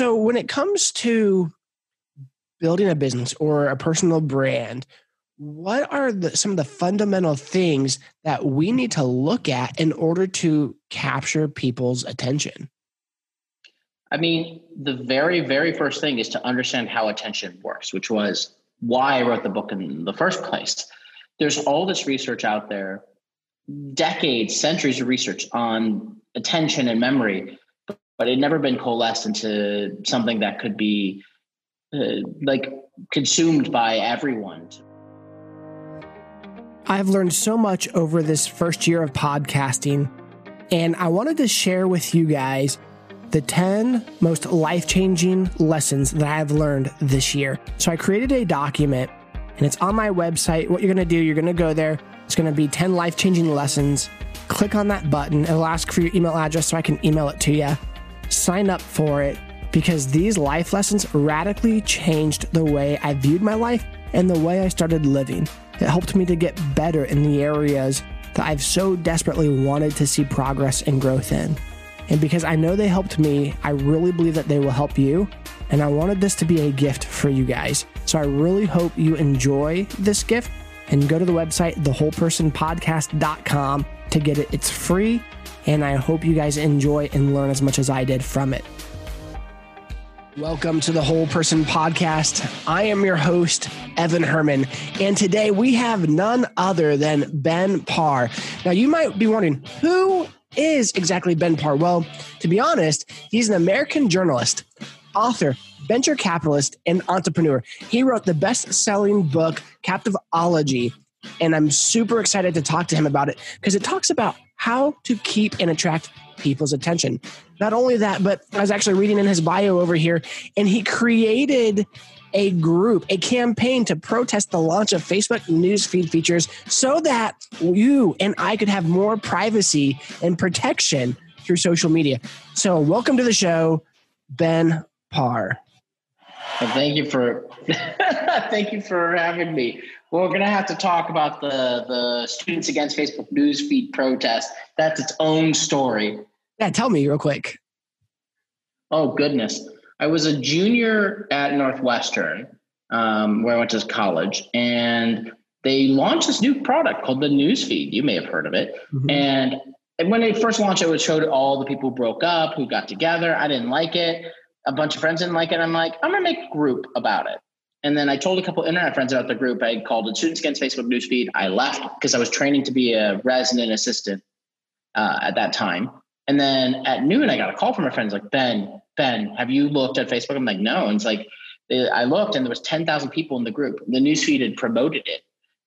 so when it comes to building a business or a personal brand, what are the, some of the fundamental things that we need to look at in order to capture people's attention? I mean, the very, very first thing is to understand how attention works, which was why I wrote the book in the first place. There's all this research out there, decades, centuries of research on attention and memory, but it never been coalesced into something that could be uh, like consumed by everyone. I've learned so much over this first year of podcasting, and I wanted to share with you guys the 10 most life changing lessons that I've learned this year. So I created a document and it's on my website. What you're going to do, you're going to go there. It's going to be 10 life changing lessons. Click on that button. It'll ask for your email address so I can email it to you. Sign up for it because these life lessons radically changed the way I viewed my life and the way I started living. It helped me to get better in the areas that I've so desperately wanted to see progress and growth in. And because I know they helped me, I really believe that they will help you. And I wanted this to be a gift for you guys. So I really hope you enjoy this gift and go to the website, thewholepersonpodcast.com to get it. It's free. And I hope you guys enjoy and learn as much as I did from it. Welcome to the Whole Person Podcast. I am your host, Evan Herman, and today we have none other than Ben Parr. Now, you might be wondering, who is exactly Ben Parr? Well, to be honest, he's an American journalist, author, venture capitalist, and entrepreneur. He wrote the best selling book, Captivology, and I'm super excited to talk to him about it because it talks about how to keep and attract people's attention. Not only that, but I was actually reading in his bio over here, and he created a group, a campaign to protest the launch of Facebook newsfeed features so that you and I could have more privacy and protection through social media. So, welcome to the show, Ben Parr. Well, thank you for thank you for having me. Well, we're going to have to talk about the the Students Against Facebook newsfeed protest. That's its own story. Yeah, tell me real quick. Oh goodness. I was a junior at Northwestern, um, where I went to college, and they launched this new product called the Newsfeed. You may have heard of it. Mm-hmm. And, and when they first launched it, it showed all the people who broke up, who got together. I didn't like it. A bunch of friends didn't like it. I'm like, I'm gonna make a group about it. And then I told a couple internet friends about the group. I called it Students Against Facebook Newsfeed. I left because I was training to be a resident assistant uh, at that time. And then at noon, I got a call from my friends like, Ben, Ben, have you looked at Facebook? I'm like, no. And it's like, I looked and there was 10,000 people in the group. The newsfeed had promoted it.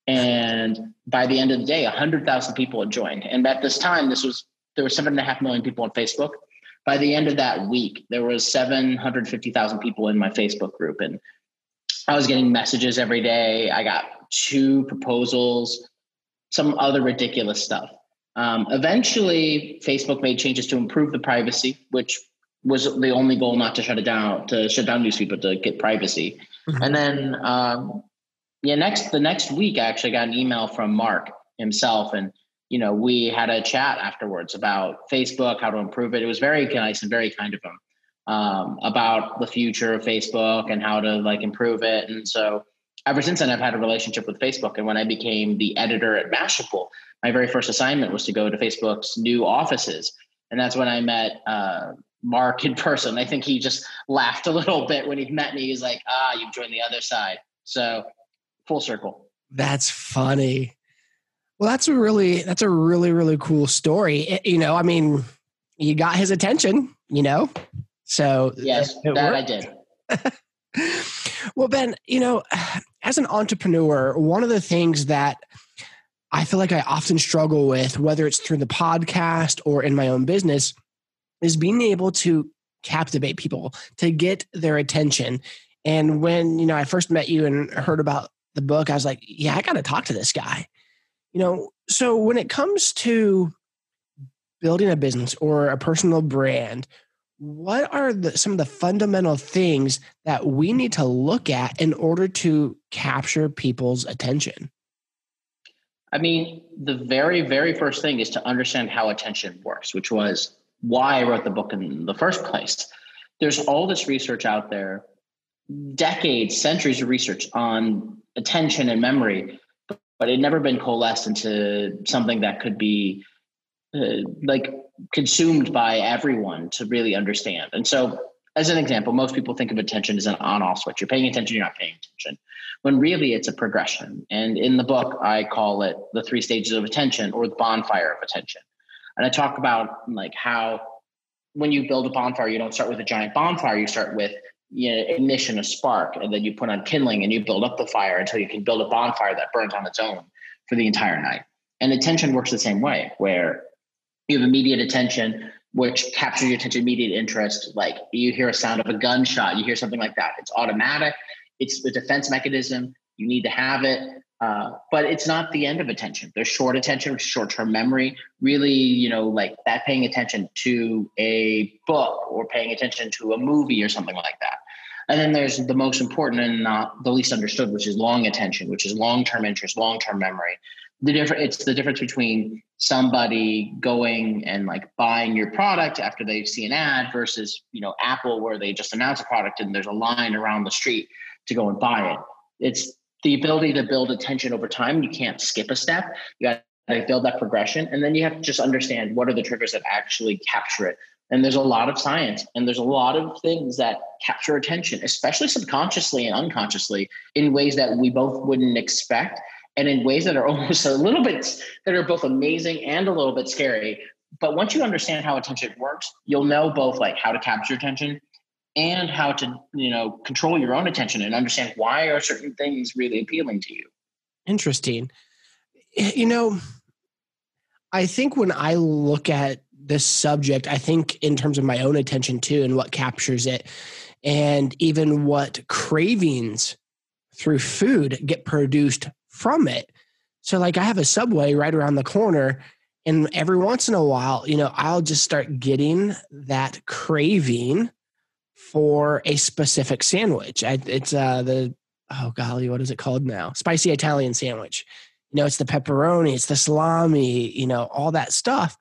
And by the end of the day, 100,000 people had joined. And at this time, this was, there were seven and a half million people on Facebook. By the end of that week, there was 750,000 people in my Facebook group. And I was getting messages every day. I got two proposals, some other ridiculous stuff. Um, eventually, Facebook made changes to improve the privacy, which was the only goal not to shut it down, to shut down newsfeed, but to get privacy. Mm-hmm. And then, um, yeah, next the next week, I actually got an email from Mark himself, and you know, we had a chat afterwards about Facebook, how to improve it. It was very nice and very kind of him um, about the future of Facebook and how to like improve it. And so, ever since then, I've had a relationship with Facebook. And when I became the editor at Mashable, my very first assignment was to go to Facebook's new offices. And that's when I met uh, Mark in person. I think he just laughed a little bit when he met me. He's like, ah, you've joined the other side. So full circle. That's funny. Well, that's a really, that's a really, really cool story. It, you know, I mean, you got his attention, you know? So yes, uh, that worked. I did. well, Ben, you know, as an entrepreneur, one of the things that I feel like I often struggle with, whether it's through the podcast or in my own business, is being able to captivate people, to get their attention. And when, you know, I first met you and heard about the book, I was like, yeah, I got to talk to this guy. You know, so when it comes to building a business or a personal brand, what are the, some of the fundamental things that we need to look at in order to capture people's attention? I mean, the very, very first thing is to understand how attention works, which was why I wrote the book in the first place. there's all this research out there, decades, centuries of research on attention and memory, but it never been coalesced into something that could be uh, like consumed by everyone to really understand. And so, as an example, most people think of attention as an on-off switch. You're paying attention, you're not paying attention. When really it's a progression. And in the book, I call it the three stages of attention or the bonfire of attention. And I talk about like how when you build a bonfire, you don't start with a giant bonfire. You start with you know, ignition, a spark, and then you put on kindling and you build up the fire until you can build a bonfire that burns on its own for the entire night. And attention works the same way, where you have immediate attention, which captures your attention, immediate interest. Like you hear a sound of a gunshot, you hear something like that. It's automatic. It's the defense mechanism. You need to have it. Uh, but it's not the end of attention. There's short attention, short-term memory. Really, you know, like that paying attention to a book or paying attention to a movie or something like that. And then there's the most important and not the least understood, which is long attention, which is long-term interest, long-term memory. The different it's the difference between somebody going and like buying your product after they see an ad versus, you know, Apple where they just announce a product and there's a line around the street to go and buy it. It's the ability to build attention over time. You can't skip a step. You got to build that progression. And then you have to just understand what are the triggers that actually capture it. And there's a lot of science and there's a lot of things that capture attention, especially subconsciously and unconsciously, in ways that we both wouldn't expect and in ways that are almost a little bit that are both amazing and a little bit scary. But once you understand how attention works, you'll know both like how to capture attention and how to you know control your own attention and understand why are certain things really appealing to you interesting you know i think when i look at this subject i think in terms of my own attention too and what captures it and even what cravings through food get produced from it so like i have a subway right around the corner and every once in a while you know i'll just start getting that craving for a specific sandwich. I, it's uh, the oh golly, what is it called now? Spicy Italian sandwich. You know, it's the pepperoni, it's the salami, you know, all that stuff.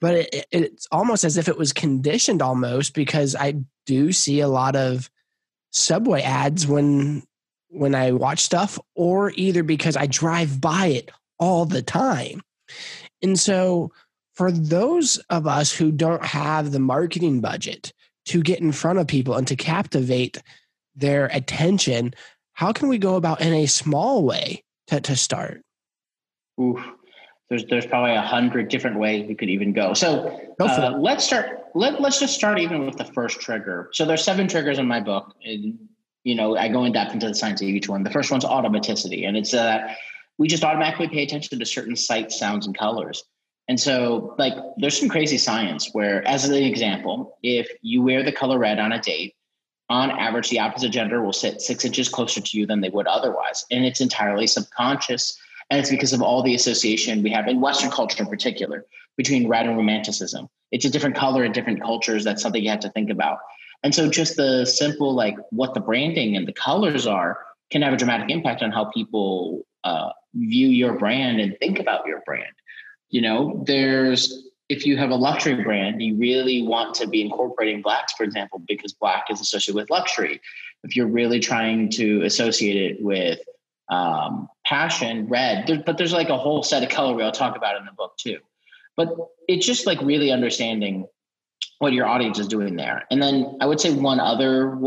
But it, it's almost as if it was conditioned almost because I do see a lot of Subway ads when when I watch stuff, or either because I drive by it all the time. And so, for those of us who don't have the marketing budget to get in front of people and to captivate their attention, how can we go about in a small way to, to start? Oof. There's, there's probably a hundred different ways we could even go. So uh, let's start. Let, let's just start even with the first trigger. So there's seven triggers in my book, and you know I go in depth into the science of each one. The first one's automaticity, and it's that uh, we just automatically pay attention to certain sights, sounds, and colors. And so, like, there's some crazy science where, as an example, if you wear the color red on a date, on average, the opposite gender will sit six inches closer to you than they would otherwise. And it's entirely subconscious. And it's because of all the association we have in Western culture in particular between red and romanticism. It's a different color in different cultures. That's something you have to think about. And so, just the simple, like, what the branding and the colors are can have a dramatic impact on how people uh, view your brand and think about your brand. You know, there's if you have a luxury brand, you really want to be incorporating blacks, for example, because black is associated with luxury. If you're really trying to associate it with um, passion, red, there, but there's like a whole set of color I'll talk about in the book too. But it's just like really understanding what your audience is doing there. And then I would say one other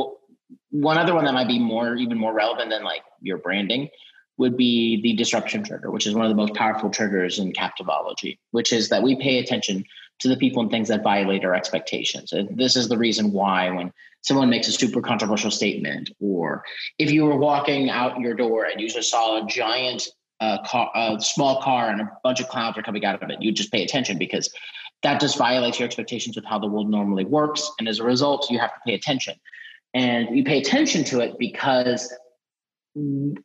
one other one that might be more even more relevant than like your branding would be the disruption trigger, which is one of the most powerful triggers in captivology, which is that we pay attention to the people and things that violate our expectations. And this is the reason why when someone makes a super controversial statement, or if you were walking out your door and you just saw a giant uh, car, a small car and a bunch of clouds are coming out of it, you'd just pay attention because that just violates your expectations of how the world normally works. And as a result, you have to pay attention. And you pay attention to it because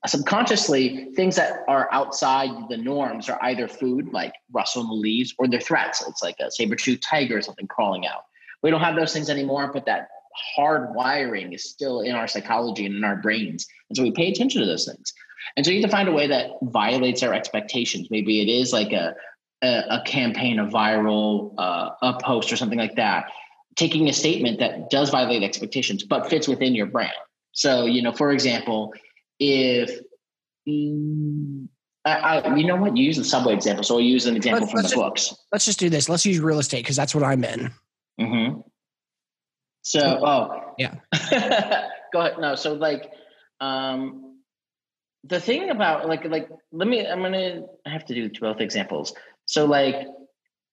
subconsciously things that are outside the norms are either food like rustle in the leaves or they're threats. It's like a saber-toothed tiger or something crawling out. We don't have those things anymore but that hard wiring is still in our psychology and in our brains. And so we pay attention to those things. And so you have to find a way that violates our expectations. Maybe it is like a a, a campaign a viral uh, a post or something like that taking a statement that does violate expectations but fits within your brand. So, you know, for example, if mm, I, I, you know what, you use the subway example, so I'll use an example let's, from let's the just, books. Let's just do this. Let's use real estate because that's what I'm in. Mm-hmm. So, oh, yeah. Go ahead. No, so like, um, the thing about like like let me I'm gonna I have to do both examples. So like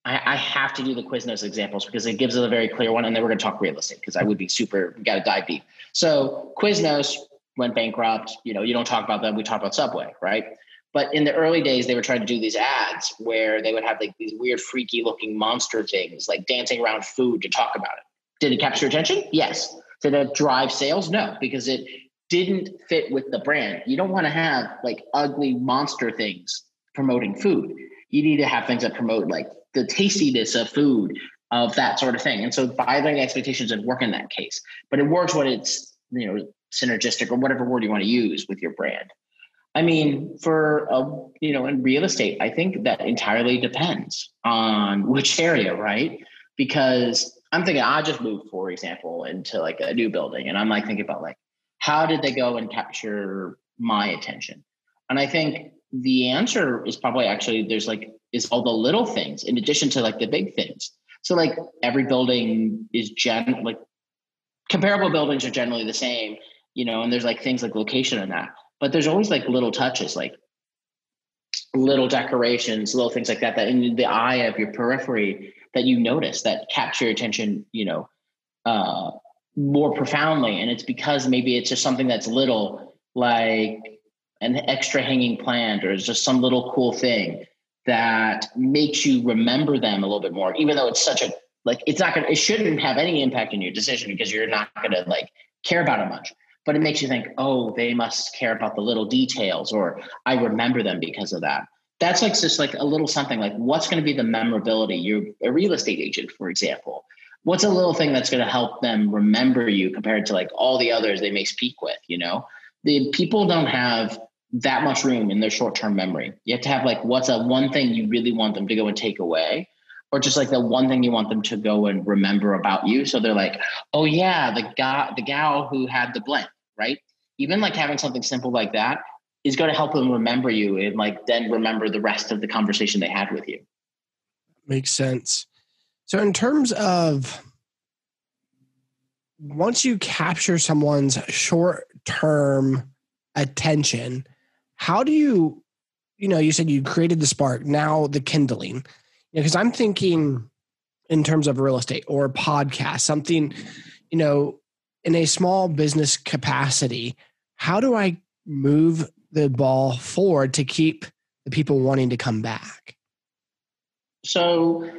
I, I, have to do the Quiznos examples because it gives us a very clear one, and then we're going to talk real estate because I would be super. got to dive deep. So Quiznos went bankrupt. You know, you don't talk about them. We talk about Subway, right? But in the early days, they were trying to do these ads where they would have like these weird, freaky looking monster things, like dancing around food to talk about it. Did it capture attention? Yes. Did it drive sales? No, because it didn't fit with the brand. You don't want to have like ugly monster things promoting food. You need to have things that promote like the tastiness of food, of that sort of thing. And so violating expectations would work in that case, but it works when it's you know synergistic or whatever word you want to use with your brand. I mean, for a, you know, in real estate, I think that entirely depends on which area, right? Because I'm thinking I just moved, for example, into like a new building, and I'm like thinking about like how did they go and capture my attention? And I think the answer is probably actually there's like is all the little things in addition to like the big things. So like every building is gen like comparable buildings are generally the same, you know, and there's like things like location and that. But there's always like little touches, like little decorations, little things like that, that in the eye of your periphery that you notice that capture your attention, you know, uh, more profoundly. And it's because maybe it's just something that's little, like an extra hanging plant, or it's just some little cool thing that makes you remember them a little bit more, even though it's such a like it's not gonna it shouldn't have any impact on your decision because you're not gonna like care about it much. But it makes you think, oh, they must care about the little details, or I remember them because of that. That's like just like a little something like what's going to be the memorability? You're a real estate agent, for example. What's a little thing that's going to help them remember you compared to like all the others they may speak with? You know, the people don't have that much room in their short-term memory. You have to have like what's a one thing you really want them to go and take away, or just like the one thing you want them to go and remember about you. So they're like, oh yeah, the guy, the gal who had the blank, right? Even like having something simple like that is going to help them remember you and like then remember the rest of the conversation they had with you. Makes sense. So in terms of once you capture someone's short term attention, how do you you know you said you created the spark now the kindling. Because i'm thinking in terms of real estate or podcast something you know in a small business capacity how do i move the ball forward to keep the people wanting to come back? So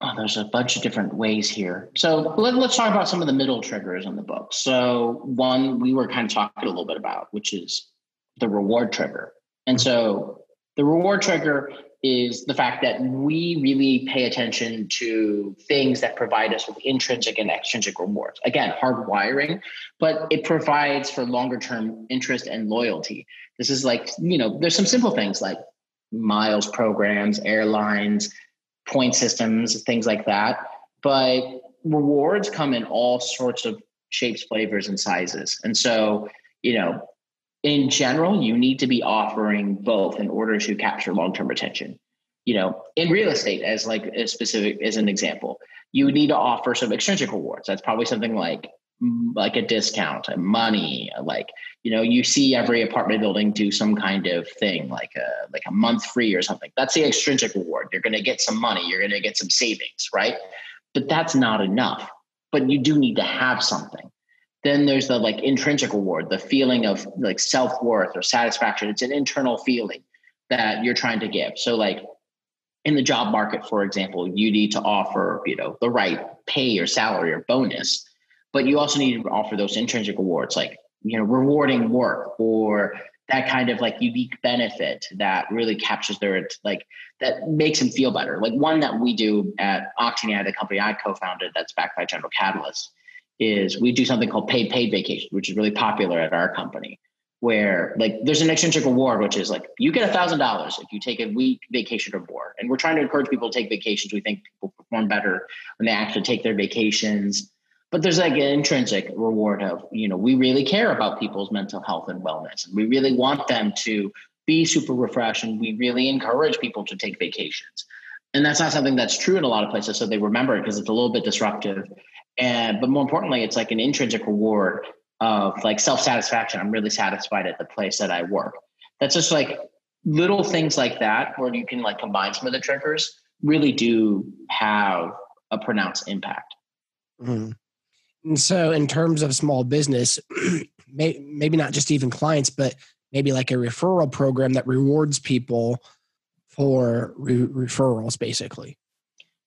oh, there's a bunch of different ways here so let, us talk about some of the middle triggers in the book so one we were kind of talking a little bit about which is the reward trigger. And so the reward trigger is the fact that we really pay attention to things that provide us with intrinsic and extrinsic rewards. Again, hardwiring, but it provides for longer term interest and loyalty. This is like, you know, there's some simple things like miles programs, airlines, point systems, things like that. But rewards come in all sorts of shapes, flavors, and sizes. And so, you know, in general, you need to be offering both in order to capture long-term retention. You know, in real estate, as like a specific as an example, you need to offer some extrinsic rewards. That's probably something like like a discount, money, like you know, you see every apartment building do some kind of thing like a like a month free or something. That's the extrinsic reward. You're going to get some money. You're going to get some savings, right? But that's not enough. But you do need to have something then there's the like intrinsic reward the feeling of like self-worth or satisfaction it's an internal feeling that you're trying to give so like in the job market for example you need to offer you know the right pay or salary or bonus but you also need to offer those intrinsic rewards like you know rewarding work or that kind of like unique benefit that really captures their like that makes them feel better like one that we do at Octane AI, the company i co-founded that's backed by general catalyst is we do something called paid paid vacation, which is really popular at our company. where like there's an extrinsic reward, which is like you get a thousand dollars if you take a week vacation or more. And we're trying to encourage people to take vacations. We think people perform better when they actually take their vacations. But there's like an intrinsic reward of, you know, we really care about people's mental health and wellness. And we really want them to be super refreshed. And we really encourage people to take vacations. And that's not something that's true in a lot of places. So they remember it because it's a little bit disruptive. And but more importantly, it's like an intrinsic reward of like self-satisfaction. I'm really satisfied at the place that I work. That's just like little things like that where you can like combine some of the triggers really do have a pronounced impact. Mm-hmm. And so, in terms of small business, maybe not just even clients, but maybe like a referral program that rewards people for re- referrals, basically.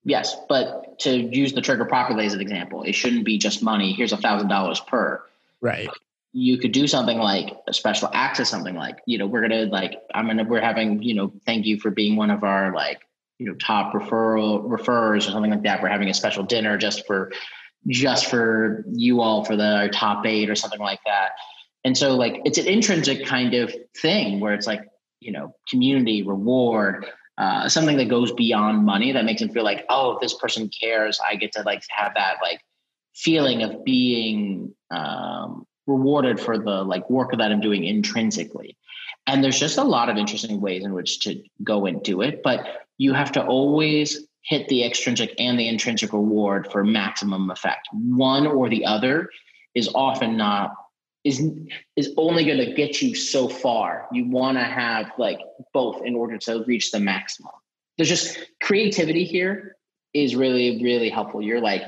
Yes, but to use the trigger properly as an example, it shouldn't be just money. Here's a thousand dollars per. Right. You could do something like a special access, something like, you know, we're gonna like, I'm gonna, we're having, you know, thank you for being one of our like, you know, top referral referrers or something like that. We're having a special dinner just for, just for you all for the top eight or something like that. And so like, it's an intrinsic kind of thing where it's like, you know, community reward, uh, something that goes beyond money that makes them feel like, oh, if this person cares, I get to like have that like feeling of being um, rewarded for the like work that I'm doing intrinsically. And there's just a lot of interesting ways in which to go and do it, but you have to always hit the extrinsic and the intrinsic reward for maximum effect. One or the other is often not is is only going to get you so far. You want to have like both in order to reach the maximum. There's just creativity here is really really helpful. You're like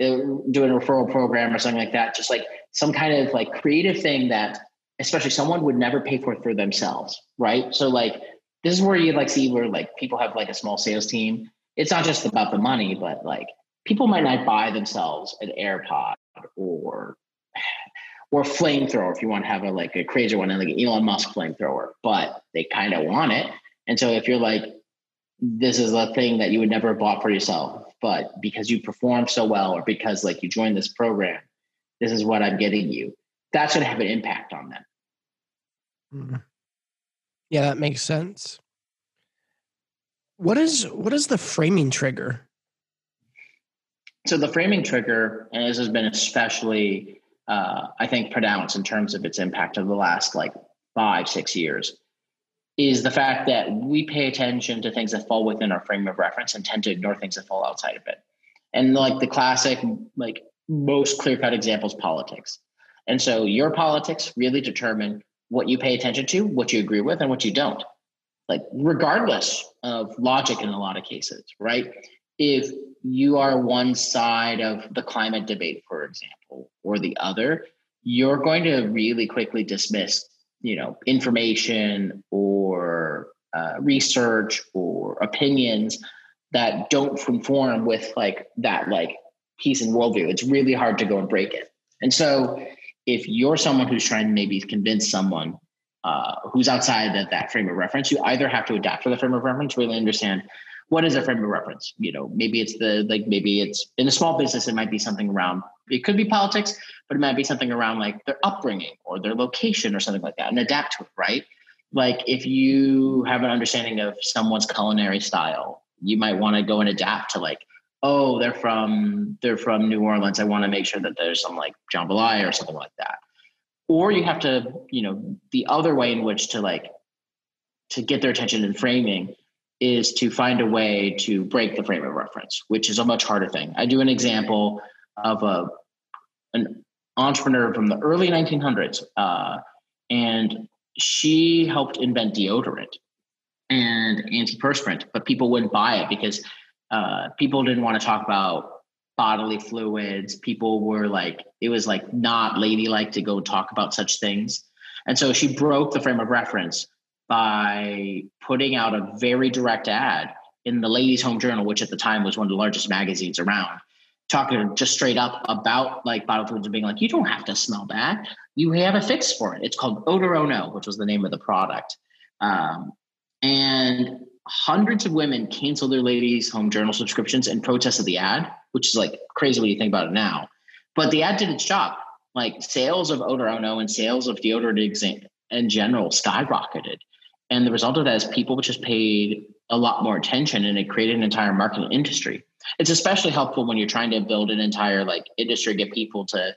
uh, doing a referral program or something like that, just like some kind of like creative thing that especially someone would never pay for for themselves, right? So like this is where you like see where like people have like a small sales team. It's not just about the money, but like people might not buy themselves an AirPod or or flamethrower if you want to have a like a crazy one, like an Elon Musk flamethrower, but they kind of want it. And so if you're like, this is a thing that you would never have bought for yourself, but because you perform so well or because like you joined this program, this is what I'm getting you. That's going to have an impact on them. Mm-hmm. Yeah, that makes sense. What is what is the framing trigger? So the framing trigger, and this has been especially, uh, I think, pronounced in terms of its impact over the last like five, six years, is the fact that we pay attention to things that fall within our frame of reference and tend to ignore things that fall outside of it. And like the classic, like most clear cut examples, politics. And so your politics really determine what you pay attention to, what you agree with, and what you don't. Like, regardless of logic in a lot of cases, right? If you are one side of the climate debate, for example, or the other, you're going to really quickly dismiss you know information or uh, research or opinions that don't conform with like that like piece and worldview it's really hard to go and break it and so if you're someone who's trying to maybe convince someone uh, who's outside of that frame of reference you either have to adapt to the frame of reference really understand what is a frame of reference. You know maybe it's the like maybe it's in a small business it might be something around it could be politics but it might be something around like their upbringing or their location or something like that and adapt to it right? Like if you have an understanding of someone's culinary style you might want to go and adapt to like oh they're from they're from new orleans i want to make sure that there's some like jambalaya or something like that or you have to you know the other way in which to like to get their attention in framing is to find a way to break the frame of reference, which is a much harder thing. I do an example of a an entrepreneur from the early 1900s, uh, and she helped invent deodorant and antiperspirant, but people wouldn't buy it because uh, people didn't want to talk about bodily fluids. People were like, it was like not ladylike to go talk about such things. And so she broke the frame of reference by putting out a very direct ad in the Ladies Home Journal, which at the time was one of the largest magazines around, talking just straight up about like bottle fluids and being like, you don't have to smell bad. You have a fix for it. It's called Odor Oh No, which was the name of the product. Um, and hundreds of women canceled their ladies' home journal subscriptions in protest of the ad, which is like crazy when you think about it now. But the ad did its job. like sales of Odorono and sales of deodorant in general skyrocketed. And the result of that is people just paid a lot more attention and it created an entire market industry. It's especially helpful when you're trying to build an entire like industry, get people to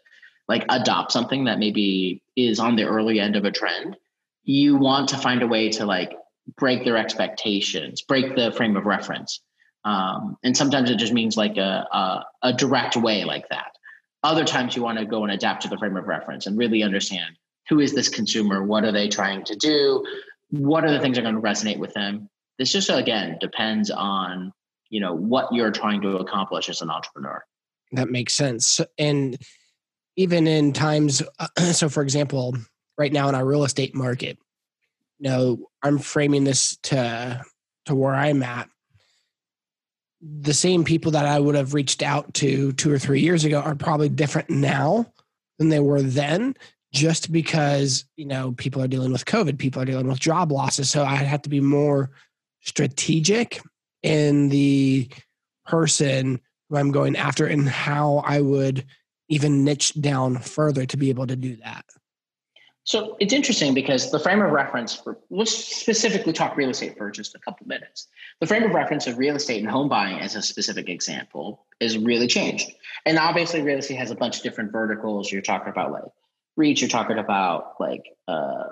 like adopt something that maybe is on the early end of a trend. You want to find a way to like break their expectations, break the frame of reference. Um, and sometimes it just means like a, a, a direct way like that. Other times you want to go and adapt to the frame of reference and really understand who is this consumer, what are they trying to do, what are the things that are going to resonate with them. This just again depends on you know what you're trying to accomplish as an entrepreneur. That makes sense. And even in times, so for example, right now in our real estate market, know, I'm framing this to to where I'm at the same people that I would have reached out to two or three years ago are probably different now than they were then, just because, you know, people are dealing with COVID, people are dealing with job losses. So I have to be more strategic in the person who I'm going after and how I would even niche down further to be able to do that. So it's interesting because the frame of reference for let's specifically talk real estate for just a couple minutes. The frame of reference of real estate and home buying as a specific example is really changed. And obviously real estate has a bunch of different verticals. You're talking about like REITs, you're talking about like uh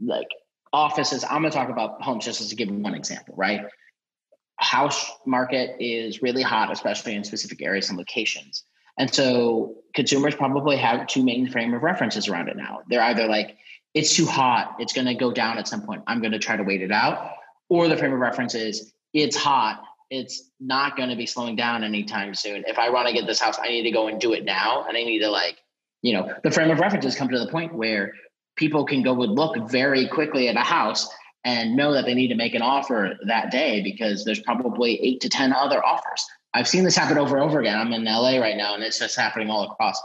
like offices. I'm gonna talk about homes just as to give one example, right? House market is really hot, especially in specific areas and locations. And so consumers probably have two main frame of references around it now. They're either like, it's too hot, it's going to go down at some point. I'm going to try to wait it out. Or the frame of reference is, it's hot, it's not going to be slowing down anytime soon. If I want to get this house, I need to go and do it now. And I need to, like, you know, the frame of references come to the point where people can go and look very quickly at a house and know that they need to make an offer that day because there's probably eight to 10 other offers. I've seen this happen over and over again. I'm in LA right now, and it's just happening all across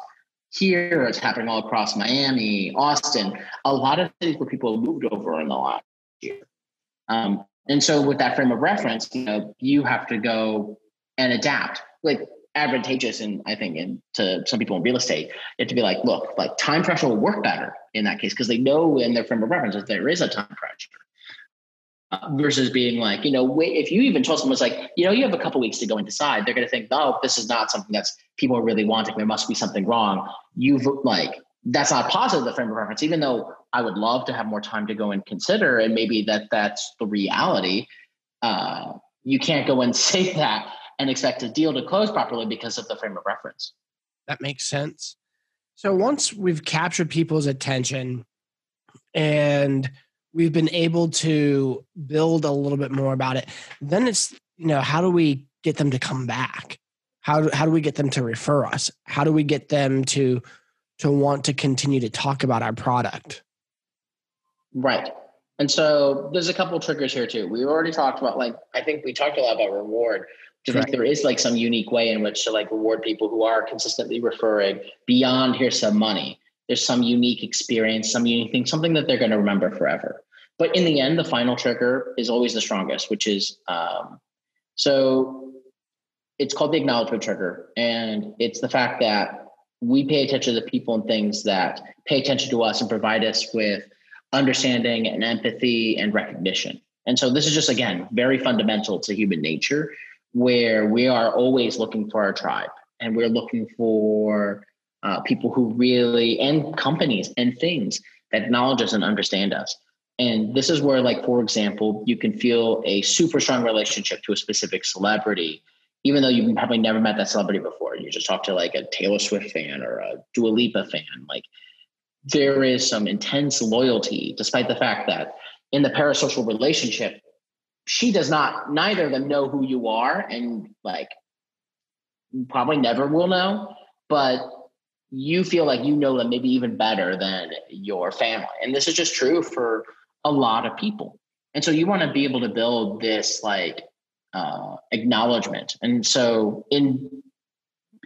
here. It's happening all across Miami, Austin, a lot of cities where people have moved over in the last year. Um, and so, with that frame of reference, you know, you have to go and adapt. Like advantageous, and I think, in, to some people in real estate, have to be like, look, like time pressure will work better in that case because they know in their frame of reference that there is a time pressure versus being like, you know, wait, if you even told someone was like, you know, you have a couple weeks to go and decide, they're going to think, oh, this is not something that's people are really wanting. There must be something wrong. You've like, that's not positive, the frame of reference, even though I would love to have more time to go and consider, and maybe that that's the reality. Uh, you can't go and say that and expect a deal to close properly because of the frame of reference. That makes sense. So once we've captured people's attention and we've been able to build a little bit more about it. Then it's you know how do we get them to come back? How do, how do we get them to refer us? How do we get them to to want to continue to talk about our product? Right. And so there's a couple triggers here too. We already talked about like i think we talked a lot about reward. Do you think there is like some unique way in which to like reward people who are consistently referring beyond here's some money there's some unique experience, some unique thing, something that they're going to remember forever. But in the end, the final trigger is always the strongest, which is um, so it's called the acknowledgement trigger. And it's the fact that we pay attention to the people and things that pay attention to us and provide us with understanding and empathy and recognition. And so this is just, again, very fundamental to human nature, where we are always looking for our tribe and we're looking for uh, people who really, and companies and things that acknowledge us and understand us. And this is where, like, for example, you can feel a super strong relationship to a specific celebrity, even though you've probably never met that celebrity before. You just talk to like a Taylor Swift fan or a Dua Lipa fan. Like, there is some intense loyalty, despite the fact that in the parasocial relationship, she does not, neither of them know who you are and like probably never will know. But you feel like you know them maybe even better than your family. And this is just true for a lot of people. And so you want to be able to build this like uh, acknowledgement. And so in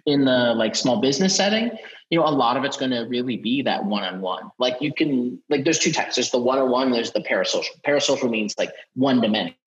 in the like small business setting, you know, a lot of it's going to really be that one-on-one. Like you can like there's two types. There's the one-on-one, there's the parasocial. Parasocial means like one to many.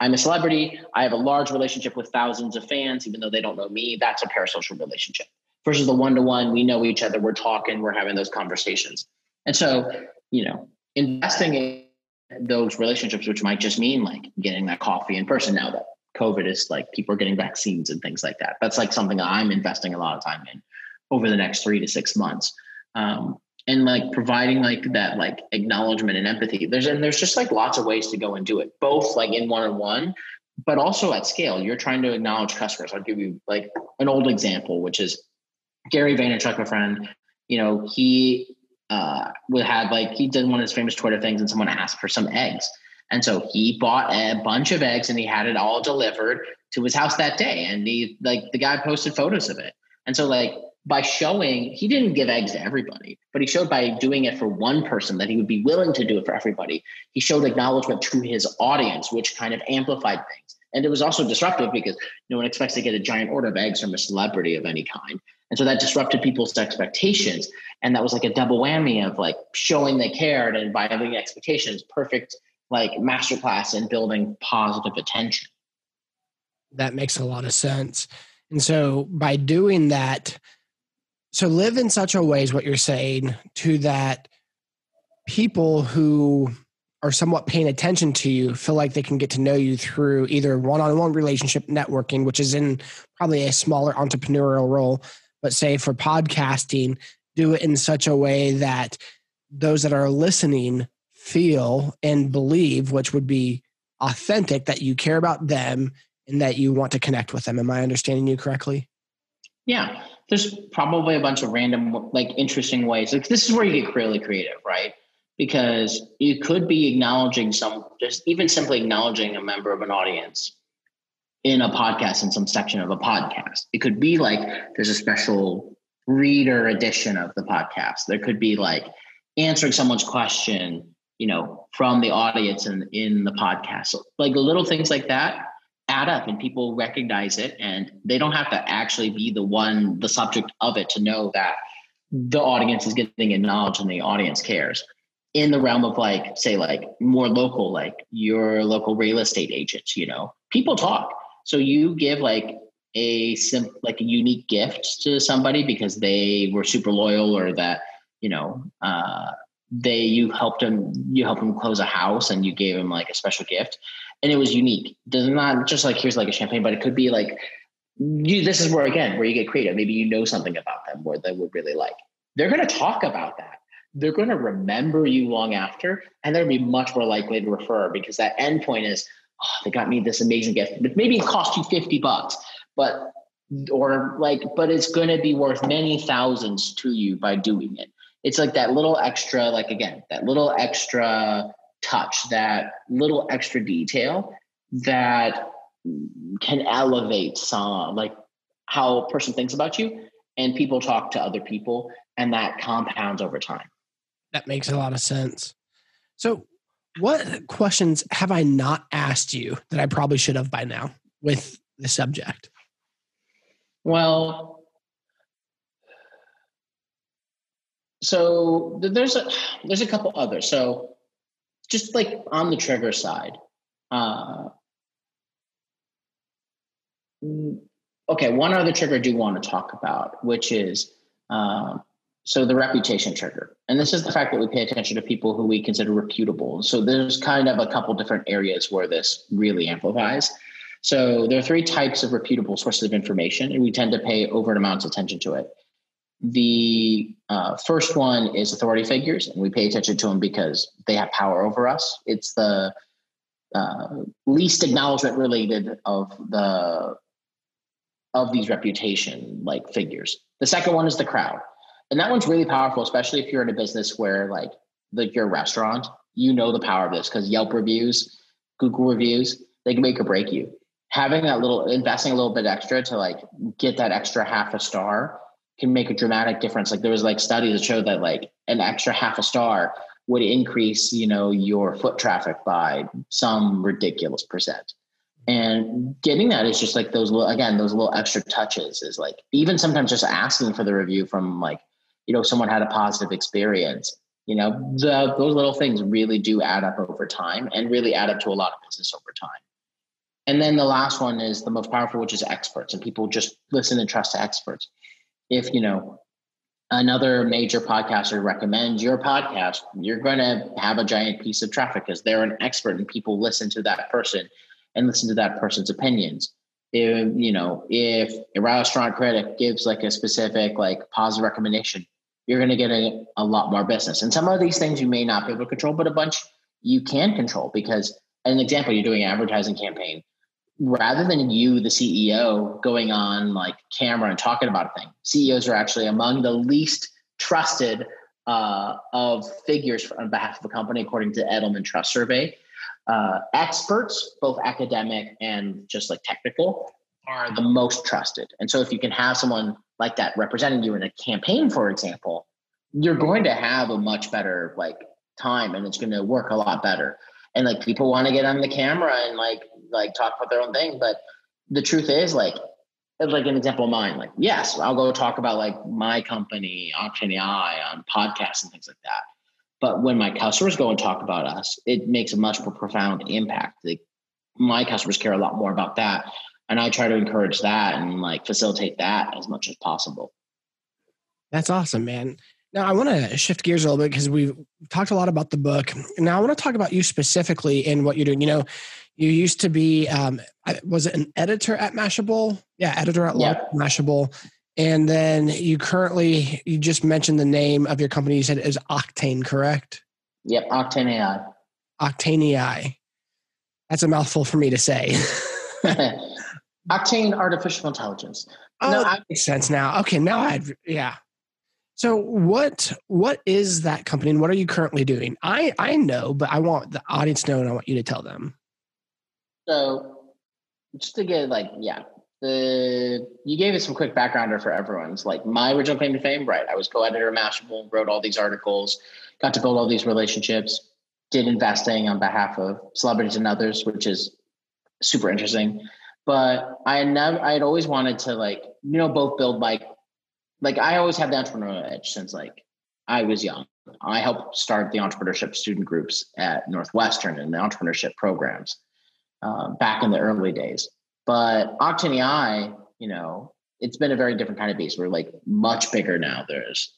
I'm a celebrity. I have a large relationship with thousands of fans, even though they don't know me. That's a parasocial relationship versus the one to one, we know each other, we're talking, we're having those conversations. And so, you know, investing in those relationships, which might just mean like getting that coffee in person now that COVID is like people are getting vaccines and things like that. That's like something that I'm investing a lot of time in over the next three to six months. Um, and like providing like that like acknowledgement and empathy. There's and there's just like lots of ways to go and do it, both like in one on one, but also at scale. You're trying to acknowledge customers. I'll give you like an old example, which is Gary Vaynerchuk, a friend. You know, he uh, would have like he did one of his famous Twitter things, and someone asked for some eggs, and so he bought a bunch of eggs, and he had it all delivered to his house that day, and he like the guy posted photos of it, and so like by showing he didn't give eggs to everybody, but he showed by doing it for one person that he would be willing to do it for everybody. He showed acknowledgement to his audience, which kind of amplified things. And it was also disruptive because no one expects to get a giant order of eggs from a celebrity of any kind. And so that disrupted people's expectations. And that was like a double whammy of like showing they cared and violating expectations, perfect like masterclass in building positive attention. That makes a lot of sense. And so by doing that, so live in such a way is what you're saying to that people who are somewhat paying attention to you feel like they can get to know you through either one-on-one relationship networking which is in probably a smaller entrepreneurial role but say for podcasting do it in such a way that those that are listening feel and believe which would be authentic that you care about them and that you want to connect with them am i understanding you correctly yeah there's probably a bunch of random, like interesting ways. Like this is where you get really creative, right? Because you could be acknowledging some, just even simply acknowledging a member of an audience in a podcast in some section of a podcast. It could be like there's a special reader edition of the podcast. There could be like answering someone's question, you know, from the audience and in the podcast. So like little things like that add up and people recognize it and they don't have to actually be the one the subject of it to know that the audience is getting acknowledged and the audience cares in the realm of like say like more local like your local real estate agents you know people talk so you give like a sim like a unique gift to somebody because they were super loyal or that you know uh they you helped them you helped them close a house and you gave them like a special gift and it was unique. Does not just like here's like a champagne, but it could be like you. This is where again where you get creative. Maybe you know something about them where they would really like. They're going to talk about that. They're going to remember you long after, and they're going to be much more likely to refer because that end point is, oh, they got me this amazing gift. Maybe it cost you fifty bucks, but or like, but it's to be worth many thousands to you by doing it. It's like that little extra, like again, that little extra touch, that little extra detail that can elevate some like how a person thinks about you and people talk to other people and that compounds over time. That makes a lot of sense. So what questions have I not asked you that I probably should have by now with the subject? Well, so there's a there's a couple others. So just like on the trigger side. Uh, okay, one other trigger I do want to talk about, which is uh, so the reputation trigger. And this is the fact that we pay attention to people who we consider reputable. So there's kind of a couple different areas where this really amplifies. So there are three types of reputable sources of information, and we tend to pay overt amounts of attention to it. The uh, first one is authority figures, and we pay attention to them because they have power over us. It's the uh, least acknowledgement related of the of these reputation like figures. The second one is the crowd, and that one's really powerful, especially if you're in a business where like like your restaurant, you know the power of this because Yelp reviews, Google reviews, they can make or break you. Having that little investing a little bit extra to like get that extra half a star can make a dramatic difference. Like there was like studies that showed that like an extra half a star would increase, you know, your foot traffic by some ridiculous percent. And getting that is just like those little, again, those little extra touches is like even sometimes just asking for the review from like, you know, someone had a positive experience. You know, the, those little things really do add up over time and really add up to a lot of business over time. And then the last one is the most powerful, which is experts, and people just listen and trust to experts if you know another major podcaster recommends your podcast, you're going to have a giant piece of traffic because they're an expert and people listen to that person and listen to that person's opinions. If, you know, if a restaurant critic gives like a specific, like positive recommendation, you're going to get a, a lot more business. And some of these things you may not be able to control, but a bunch you can control because an example, you're doing an advertising campaign rather than you, the CEO, going on like camera and talking about a thing, CEOs are actually among the least trusted uh, of figures on behalf of a company, according to Edelman Trust Survey. Uh, experts, both academic and just like technical, are the most trusted. And so, if you can have someone like that representing you in a campaign, for example, you're going to have a much better like time, and it's going to work a lot better. And like people want to get on the camera and like like talk about their own thing. But the truth is, like, like an example of mine, like, yes, I'll go talk about like my company, Octane AI, on podcasts and things like that. But when my customers go and talk about us, it makes a much more profound impact. Like my customers care a lot more about that. And I try to encourage that and like facilitate that as much as possible. That's awesome, man. Now I want to shift gears a little bit because we've talked a lot about the book. Now I want to talk about you specifically and what you're doing. You know, you used to be, um, was it an editor at Mashable? Yeah, editor at yeah. Mashable. And then you currently, you just mentioned the name of your company. You said is Octane, correct? Yep, Octane AI. Octane AI. That's a mouthful for me to say. Octane Artificial Intelligence. Oh, no, that makes sense now. Okay, now I, have yeah. So what what is that company and what are you currently doing? I I know, but I want the audience to know and I want you to tell them. So just to get like, yeah, the you gave us some quick backgrounder for everyone's like my original claim to fame, right? I was co-editor of Mashable, wrote all these articles, got to build all these relationships, did investing on behalf of celebrities and others, which is super interesting. But I never I had always wanted to like, you know, both build like like I always had the entrepreneurial edge since like I was young. I helped start the entrepreneurship student groups at Northwestern and the entrepreneurship programs uh, back in the early days. But Octane AI, you know, it's been a very different kind of beast. We're like much bigger now. There's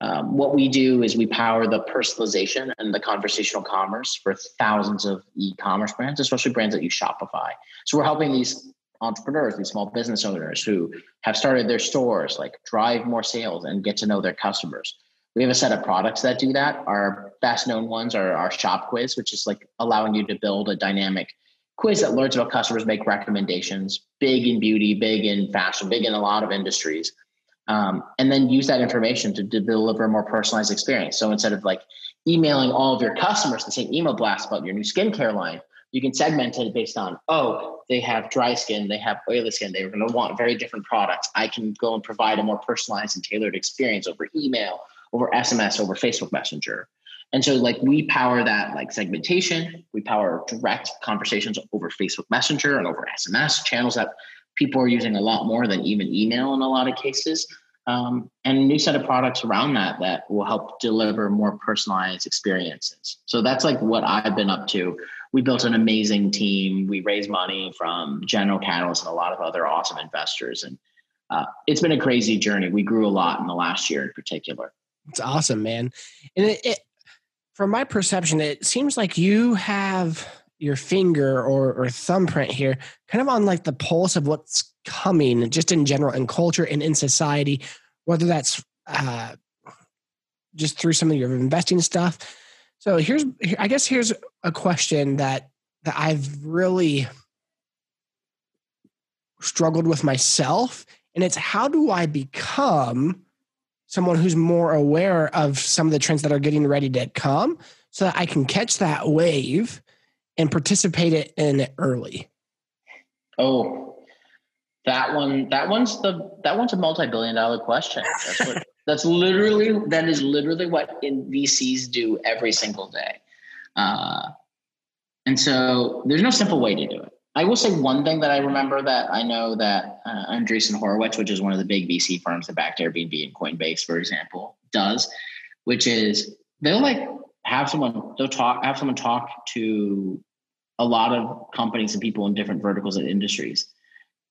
um, what we do is we power the personalization and the conversational commerce for thousands of e-commerce brands, especially brands that use Shopify. So we're helping these entrepreneurs, these small business owners who have started their stores, like drive more sales and get to know their customers. We have a set of products that do that. Our best known ones are our shop quiz, which is like allowing you to build a dynamic quiz that learns about customers, make recommendations, big in beauty, big in fashion, big in a lot of industries. Um, and then use that information to, to, deliver a more personalized experience. So instead of like emailing all of your customers the same email blast about your new skincare line, you can segment it based on, oh, they have dry skin, they have oily skin, they're going to want very different products. I can go and provide a more personalized and tailored experience over email, over SMS, over Facebook Messenger. And so like we power that like segmentation, we power direct conversations over Facebook Messenger and over SMS channels that people are using a lot more than even email in a lot of cases. Um, and a new set of products around that that will help deliver more personalized experiences. So that's like what I've been up to. We built an amazing team. We raised money from General Catalyst and a lot of other awesome investors. And uh, it's been a crazy journey. We grew a lot in the last year in particular. It's awesome, man. And it, it, from my perception, it seems like you have your finger or, or thumbprint here kind of on like the pulse of what's coming just in general in culture and in society, whether that's uh, just through some of your investing stuff. So here's, I guess here's a question that that I've really struggled with myself, and it's how do I become someone who's more aware of some of the trends that are getting ready to come so that I can catch that wave and participate in it early? Oh, that one that one's the that one's a multi-billion dollar question. That's what that's literally that is literally what in VCs do every single day. Uh, and so there's no simple way to do it. I will say one thing that I remember that I know that uh, Andreessen Horowitz, which is one of the big VC firms that backed Airbnb and Coinbase, for example, does, which is they'll like have someone they'll talk have someone talk to a lot of companies and people in different verticals and industries,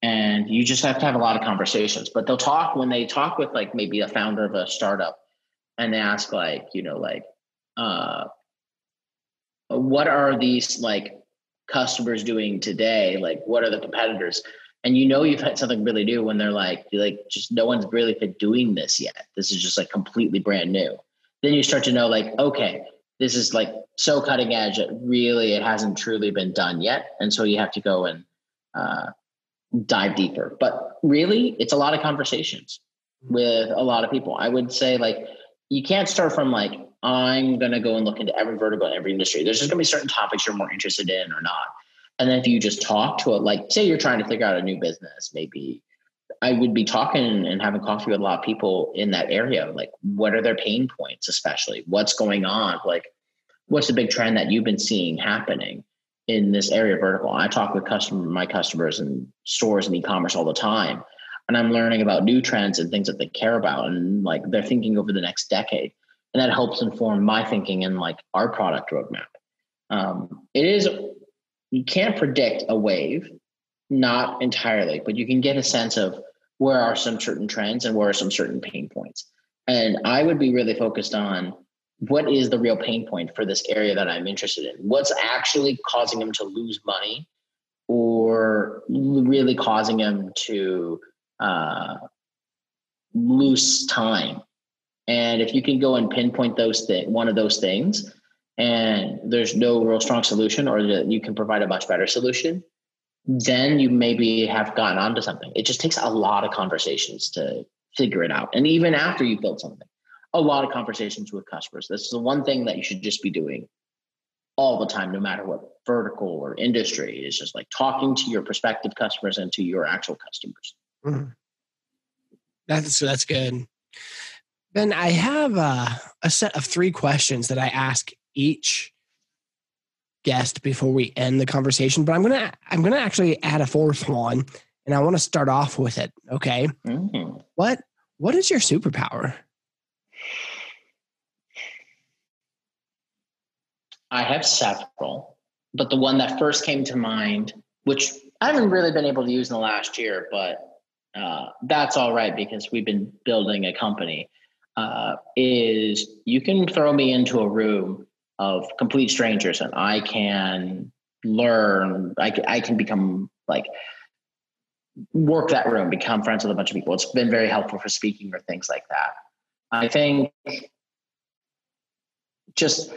and you just have to have a lot of conversations. But they'll talk when they talk with like maybe a founder of a startup, and they ask like you know like uh, what are these like customers doing today? Like what are the competitors? And you know you've had something really new when they're like like just no one's really been doing this yet. This is just like completely brand new. Then you start to know like okay this is like so cutting edge that really it hasn't truly been done yet and so you have to go and uh, dive deeper. But really, it's a lot of conversations with a lot of people. I would say like you can't start from like I'm going to go and look into every vertical in every industry. There's just going to be certain topics you're more interested in or not. And then if you just talk to it, like say you're trying to figure out a new business, maybe I would be talking and having coffee with a lot of people in that area. Like, what are their pain points, especially? What's going on? Like, what's the big trend that you've been seeing happening? in this area vertical. I talk with customer my customers and stores and e-commerce all the time. And I'm learning about new trends and things that they care about and like they're thinking over the next decade. And that helps inform my thinking and like our product roadmap. Um, it is you can't predict a wave, not entirely, but you can get a sense of where are some certain trends and where are some certain pain points. And I would be really focused on what is the real pain point for this area that I'm interested in? What's actually causing them to lose money or really causing them to uh, lose time? And if you can go and pinpoint those things, one of those things, and there's no real strong solution, or that you can provide a much better solution, then you maybe have gotten onto something. It just takes a lot of conversations to figure it out. And even after you build something, a lot of conversations with customers. This is the one thing that you should just be doing all the time, no matter what vertical or industry, is just like talking to your prospective customers and to your actual customers. Mm-hmm. That's that's good. Then I have a, a set of three questions that I ask each guest before we end the conversation. But I'm gonna I'm gonna actually add a fourth one, and I want to start off with it. Okay. Mm-hmm. What what is your superpower? I have several, but the one that first came to mind, which I haven't really been able to use in the last year, but uh, that's all right because we've been building a company, uh, is you can throw me into a room of complete strangers and I can learn, I I can become like, work that room, become friends with a bunch of people. It's been very helpful for speaking or things like that. I think just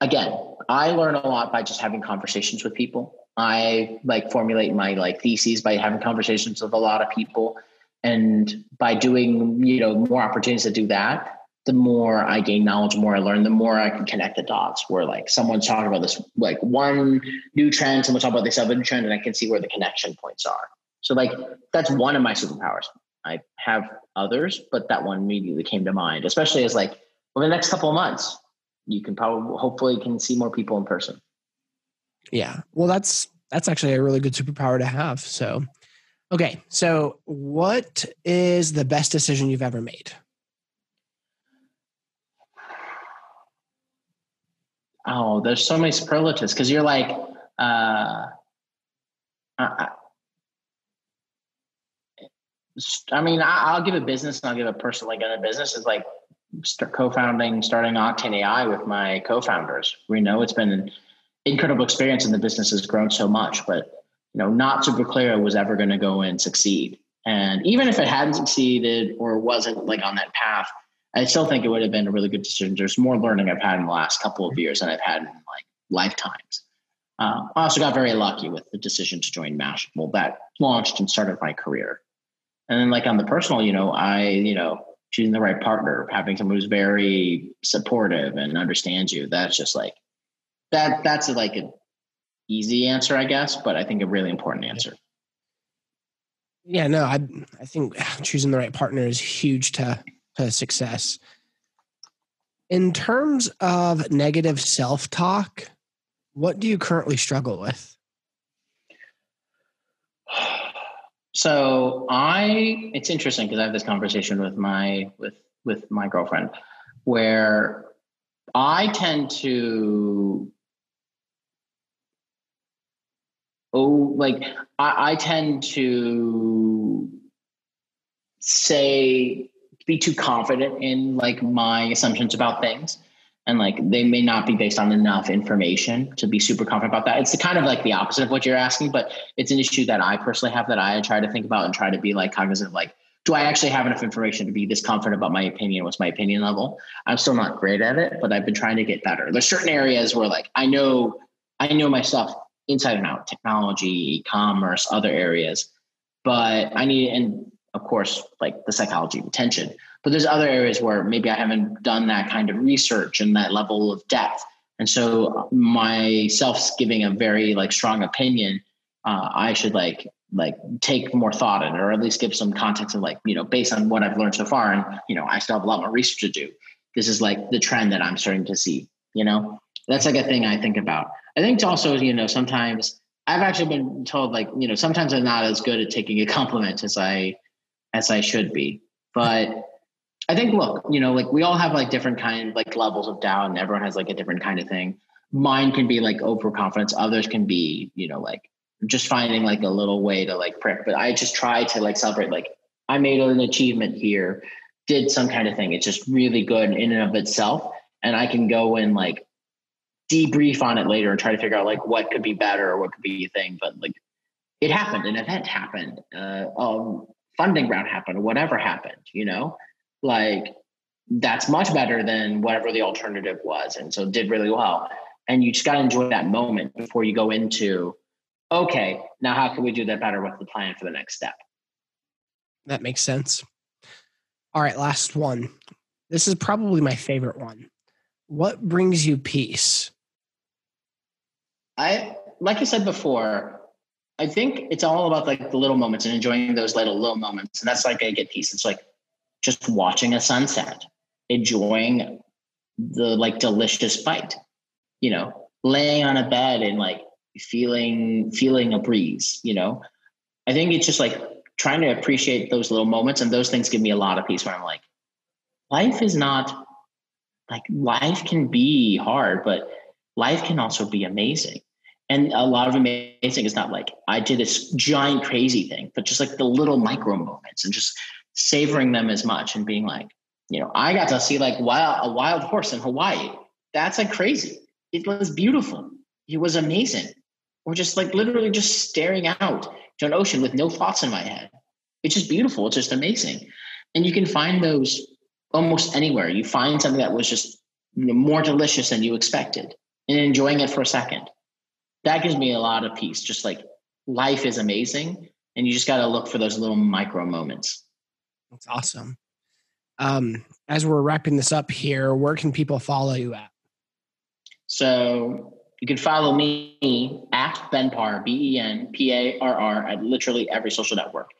again, I learn a lot by just having conversations with people. I like formulate my like theses by having conversations with a lot of people. And by doing, you know, more opportunities to do that, the more I gain knowledge, the more I learn, the more I can connect the dots where like someone's talking about this like one new trend, someone's talking about this other trend, and I can see where the connection points are. So like that's one of my superpowers. I have others, but that one immediately came to mind, especially as like over the next couple of months, you can probably hopefully can see more people in person. Yeah. Well, that's that's actually a really good superpower to have. So, okay. So, what is the best decision you've ever made? Oh, there's so many superlatives because you're like, uh, I, I mean, I, will give a business and I'll give a person like a business is like co-founding, starting Octane AI with my co-founders. We know it's been an incredible experience and the business has grown so much, but you know, not super clear was ever going to go and succeed. And even if it hadn't succeeded or wasn't like on that path, I still think it would have been a really good decision. There's more learning I've had in the last couple of years than I've had in like lifetimes. Uh, I also got very lucky with the decision to join Mashable that launched and started my career. And then like on the personal, you know, I, you know, choosing the right partner, having someone who's very supportive and understands you. That's just like that. That's like an easy answer, I guess, but I think a really important answer. Yeah, no, I I think choosing the right partner is huge to to success. In terms of negative self talk, what do you currently struggle with? So I, it's interesting because I have this conversation with my with with my girlfriend, where I tend to oh, like I, I tend to say be too confident in like my assumptions about things and like they may not be based on enough information to be super confident about that. It's the kind of like the opposite of what you're asking, but it's an issue that I personally have that I try to think about and try to be like cognizant of like, do I actually have enough information to be this confident about my opinion? What's my opinion level? I'm still not great at it, but I've been trying to get better. There's certain areas where like I know I know my stuff inside and out, technology, e-commerce, other areas. But I need and of course like the psychology of attention. But there's other areas where maybe I haven't done that kind of research and that level of depth. And so myself giving a very like strong opinion, uh, I should like like take more thought in it, or at least give some context of like, you know, based on what I've learned so far. And, you know, I still have a lot more research to do. This is like the trend that I'm starting to see, you know, that's like a thing I think about. I think also, you know, sometimes I've actually been told like, you know, sometimes I'm not as good at taking a compliment as I, as I should be, but I think, look, you know, like we all have like different kind like levels of doubt and everyone has like a different kind of thing. Mine can be like overconfidence. Others can be, you know, like just finding like a little way to like prick. But I just try to like celebrate, like I made an achievement here, did some kind of thing. It's just really good in and of itself. And I can go and like debrief on it later and try to figure out like what could be better or what could be a thing. But like it happened, an event happened, uh, um, funding round happened, or whatever happened, you know? like that's much better than whatever the alternative was. And so did really well. And you just got to enjoy that moment before you go into, okay, now how can we do that better? What's the plan for the next step? That makes sense. All right, last one. This is probably my favorite one. What brings you peace? I, like I said before, I think it's all about like the little moments and enjoying those little little moments. And that's like I get peace. It's like just watching a sunset, enjoying the like delicious bite, you know, laying on a bed and like feeling feeling a breeze, you know. I think it's just like trying to appreciate those little moments and those things give me a lot of peace where I'm like, life is not like life can be hard, but life can also be amazing. And a lot of amazing is not like I did this giant crazy thing, but just like the little micro moments and just savoring them as much and being like, you know, I got to see like wild, a wild horse in Hawaii. That's like crazy. It was beautiful. It was amazing. Or just like literally just staring out to an ocean with no thoughts in my head. It's just beautiful. It's just amazing. And you can find those almost anywhere. You find something that was just more delicious than you expected and enjoying it for a second. That gives me a lot of peace. Just like life is amazing. And you just got to look for those little micro moments. That's awesome. Um, as we're wrapping this up here, where can people follow you at? So you can follow me at Ben Parr, B E N P A R R, at literally every social network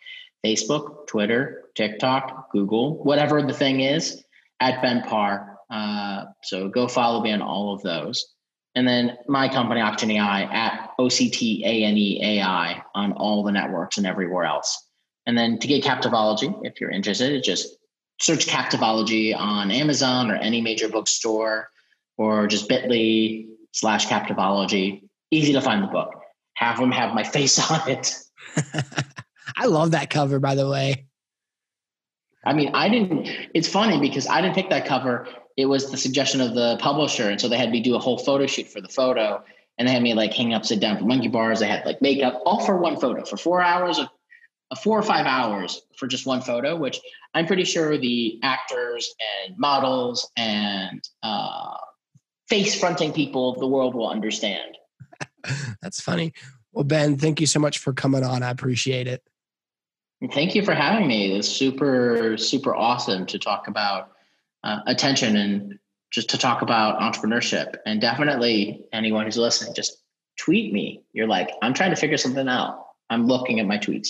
Facebook, Twitter, TikTok, Google, whatever the thing is, at Ben Parr. Uh, so go follow me on all of those. And then my company, Octane AI, at O C T A N E A I on all the networks and everywhere else. And then to get Captivology, if you're interested, just search Captivology on Amazon or any major bookstore or just bit.ly slash Captivology. Easy to find the book. Have them have my face on it. I love that cover, by the way. I mean, I didn't, it's funny because I didn't pick that cover. It was the suggestion of the publisher. And so they had me do a whole photo shoot for the photo. And they had me like hang upside down for monkey bars. They had like makeup all for one photo for four hours of four or five hours for just one photo, which I'm pretty sure the actors and models and uh, face fronting people of the world will understand. That's funny. Well, Ben, thank you so much for coming on. I appreciate it. Thank you for having me. It's super, super awesome to talk about uh, attention and just to talk about entrepreneurship. And definitely anyone who's listening, just tweet me. You're like, I'm trying to figure something out. I'm looking at my tweets.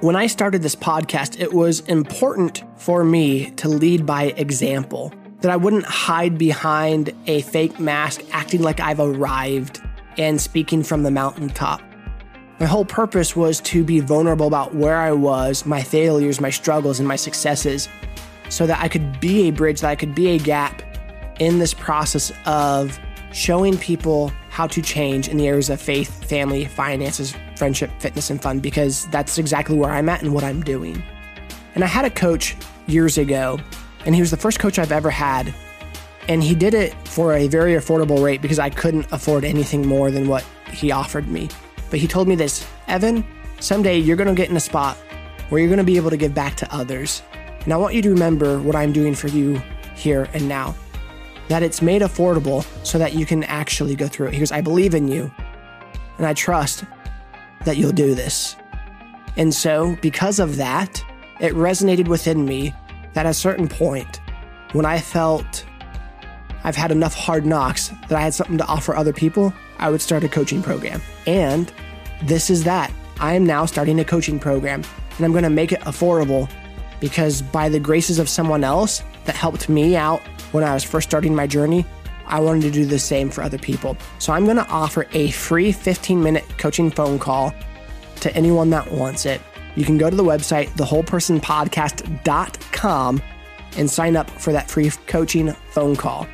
When I started this podcast, it was important for me to lead by example, that I wouldn't hide behind a fake mask, acting like I've arrived and speaking from the mountaintop. My whole purpose was to be vulnerable about where I was, my failures, my struggles, and my successes, so that I could be a bridge, that I could be a gap in this process of showing people how to change in the areas of faith, family, finances, friendship, fitness, and fun because that's exactly where I'm at and what I'm doing. And I had a coach years ago, and he was the first coach I've ever had. And he did it for a very affordable rate because I couldn't afford anything more than what he offered me. But he told me this Evan, someday you're going to get in a spot where you're going to be able to give back to others. And I want you to remember what I'm doing for you here and now. That it's made affordable so that you can actually go through it. He goes, I believe in you, and I trust that you'll do this. And so, because of that, it resonated within me that at a certain point, when I felt I've had enough hard knocks that I had something to offer other people, I would start a coaching program. And this is that. I am now starting a coaching program and I'm going to make it affordable because by the graces of someone else that helped me out when I was first starting my journey, I wanted to do the same for other people. So I'm going to offer a free 15 minute coaching phone call to anyone that wants it. You can go to the website, thewholepersonpodcast.com, and sign up for that free coaching phone call.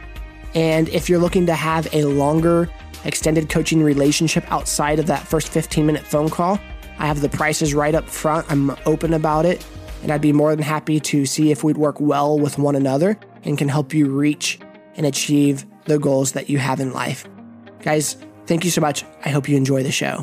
And if you're looking to have a longer, extended coaching relationship outside of that first 15 minute phone call, I have the prices right up front. I'm open about it, and I'd be more than happy to see if we'd work well with one another and can help you reach and achieve the goals that you have in life. Guys, thank you so much. I hope you enjoy the show.